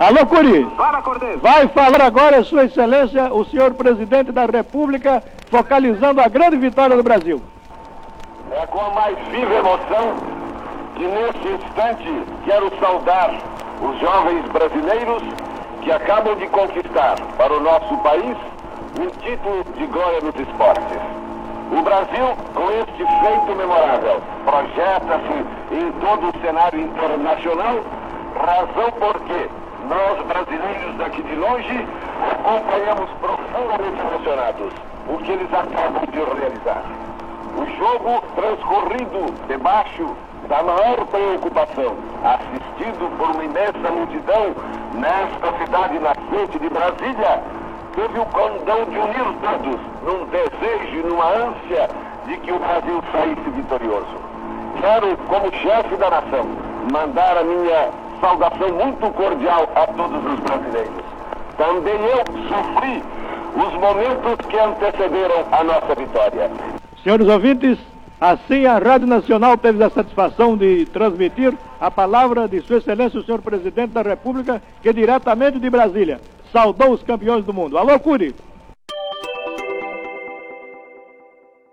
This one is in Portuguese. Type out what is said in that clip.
Alô, Curi. Fala, Cordeiro. Vai falar agora, Sua Excelência, o senhor presidente da República, focalizando a grande vitória do Brasil. É com a mais viva emoção que neste instante quero saudar os jovens brasileiros que acabam de conquistar para o nosso país um título de glória nos esportes. O Brasil, com este feito memorável, projeta-se em todo o cenário internacional, razão porque nós, brasileiros daqui de longe, acompanhamos profundamente emocionados o que eles acabam de realizar. O jogo transcorrido debaixo da maior preocupação, assistido por uma imensa multidão nesta cidade nascente de Brasília, teve o condão de unir todos num desejo e numa ânsia de que o Brasil saísse vitorioso. Quero, como chefe da nação, mandar a minha saudação muito cordial a todos os brasileiros. Também eu sofri os momentos que antecederam a nossa vitória. Senhores ouvintes, assim a Rádio Nacional teve a satisfação de transmitir a palavra de Sua Excelência o senhor Presidente da República, que diretamente de Brasília saudou os campeões do mundo. Alô, Curi!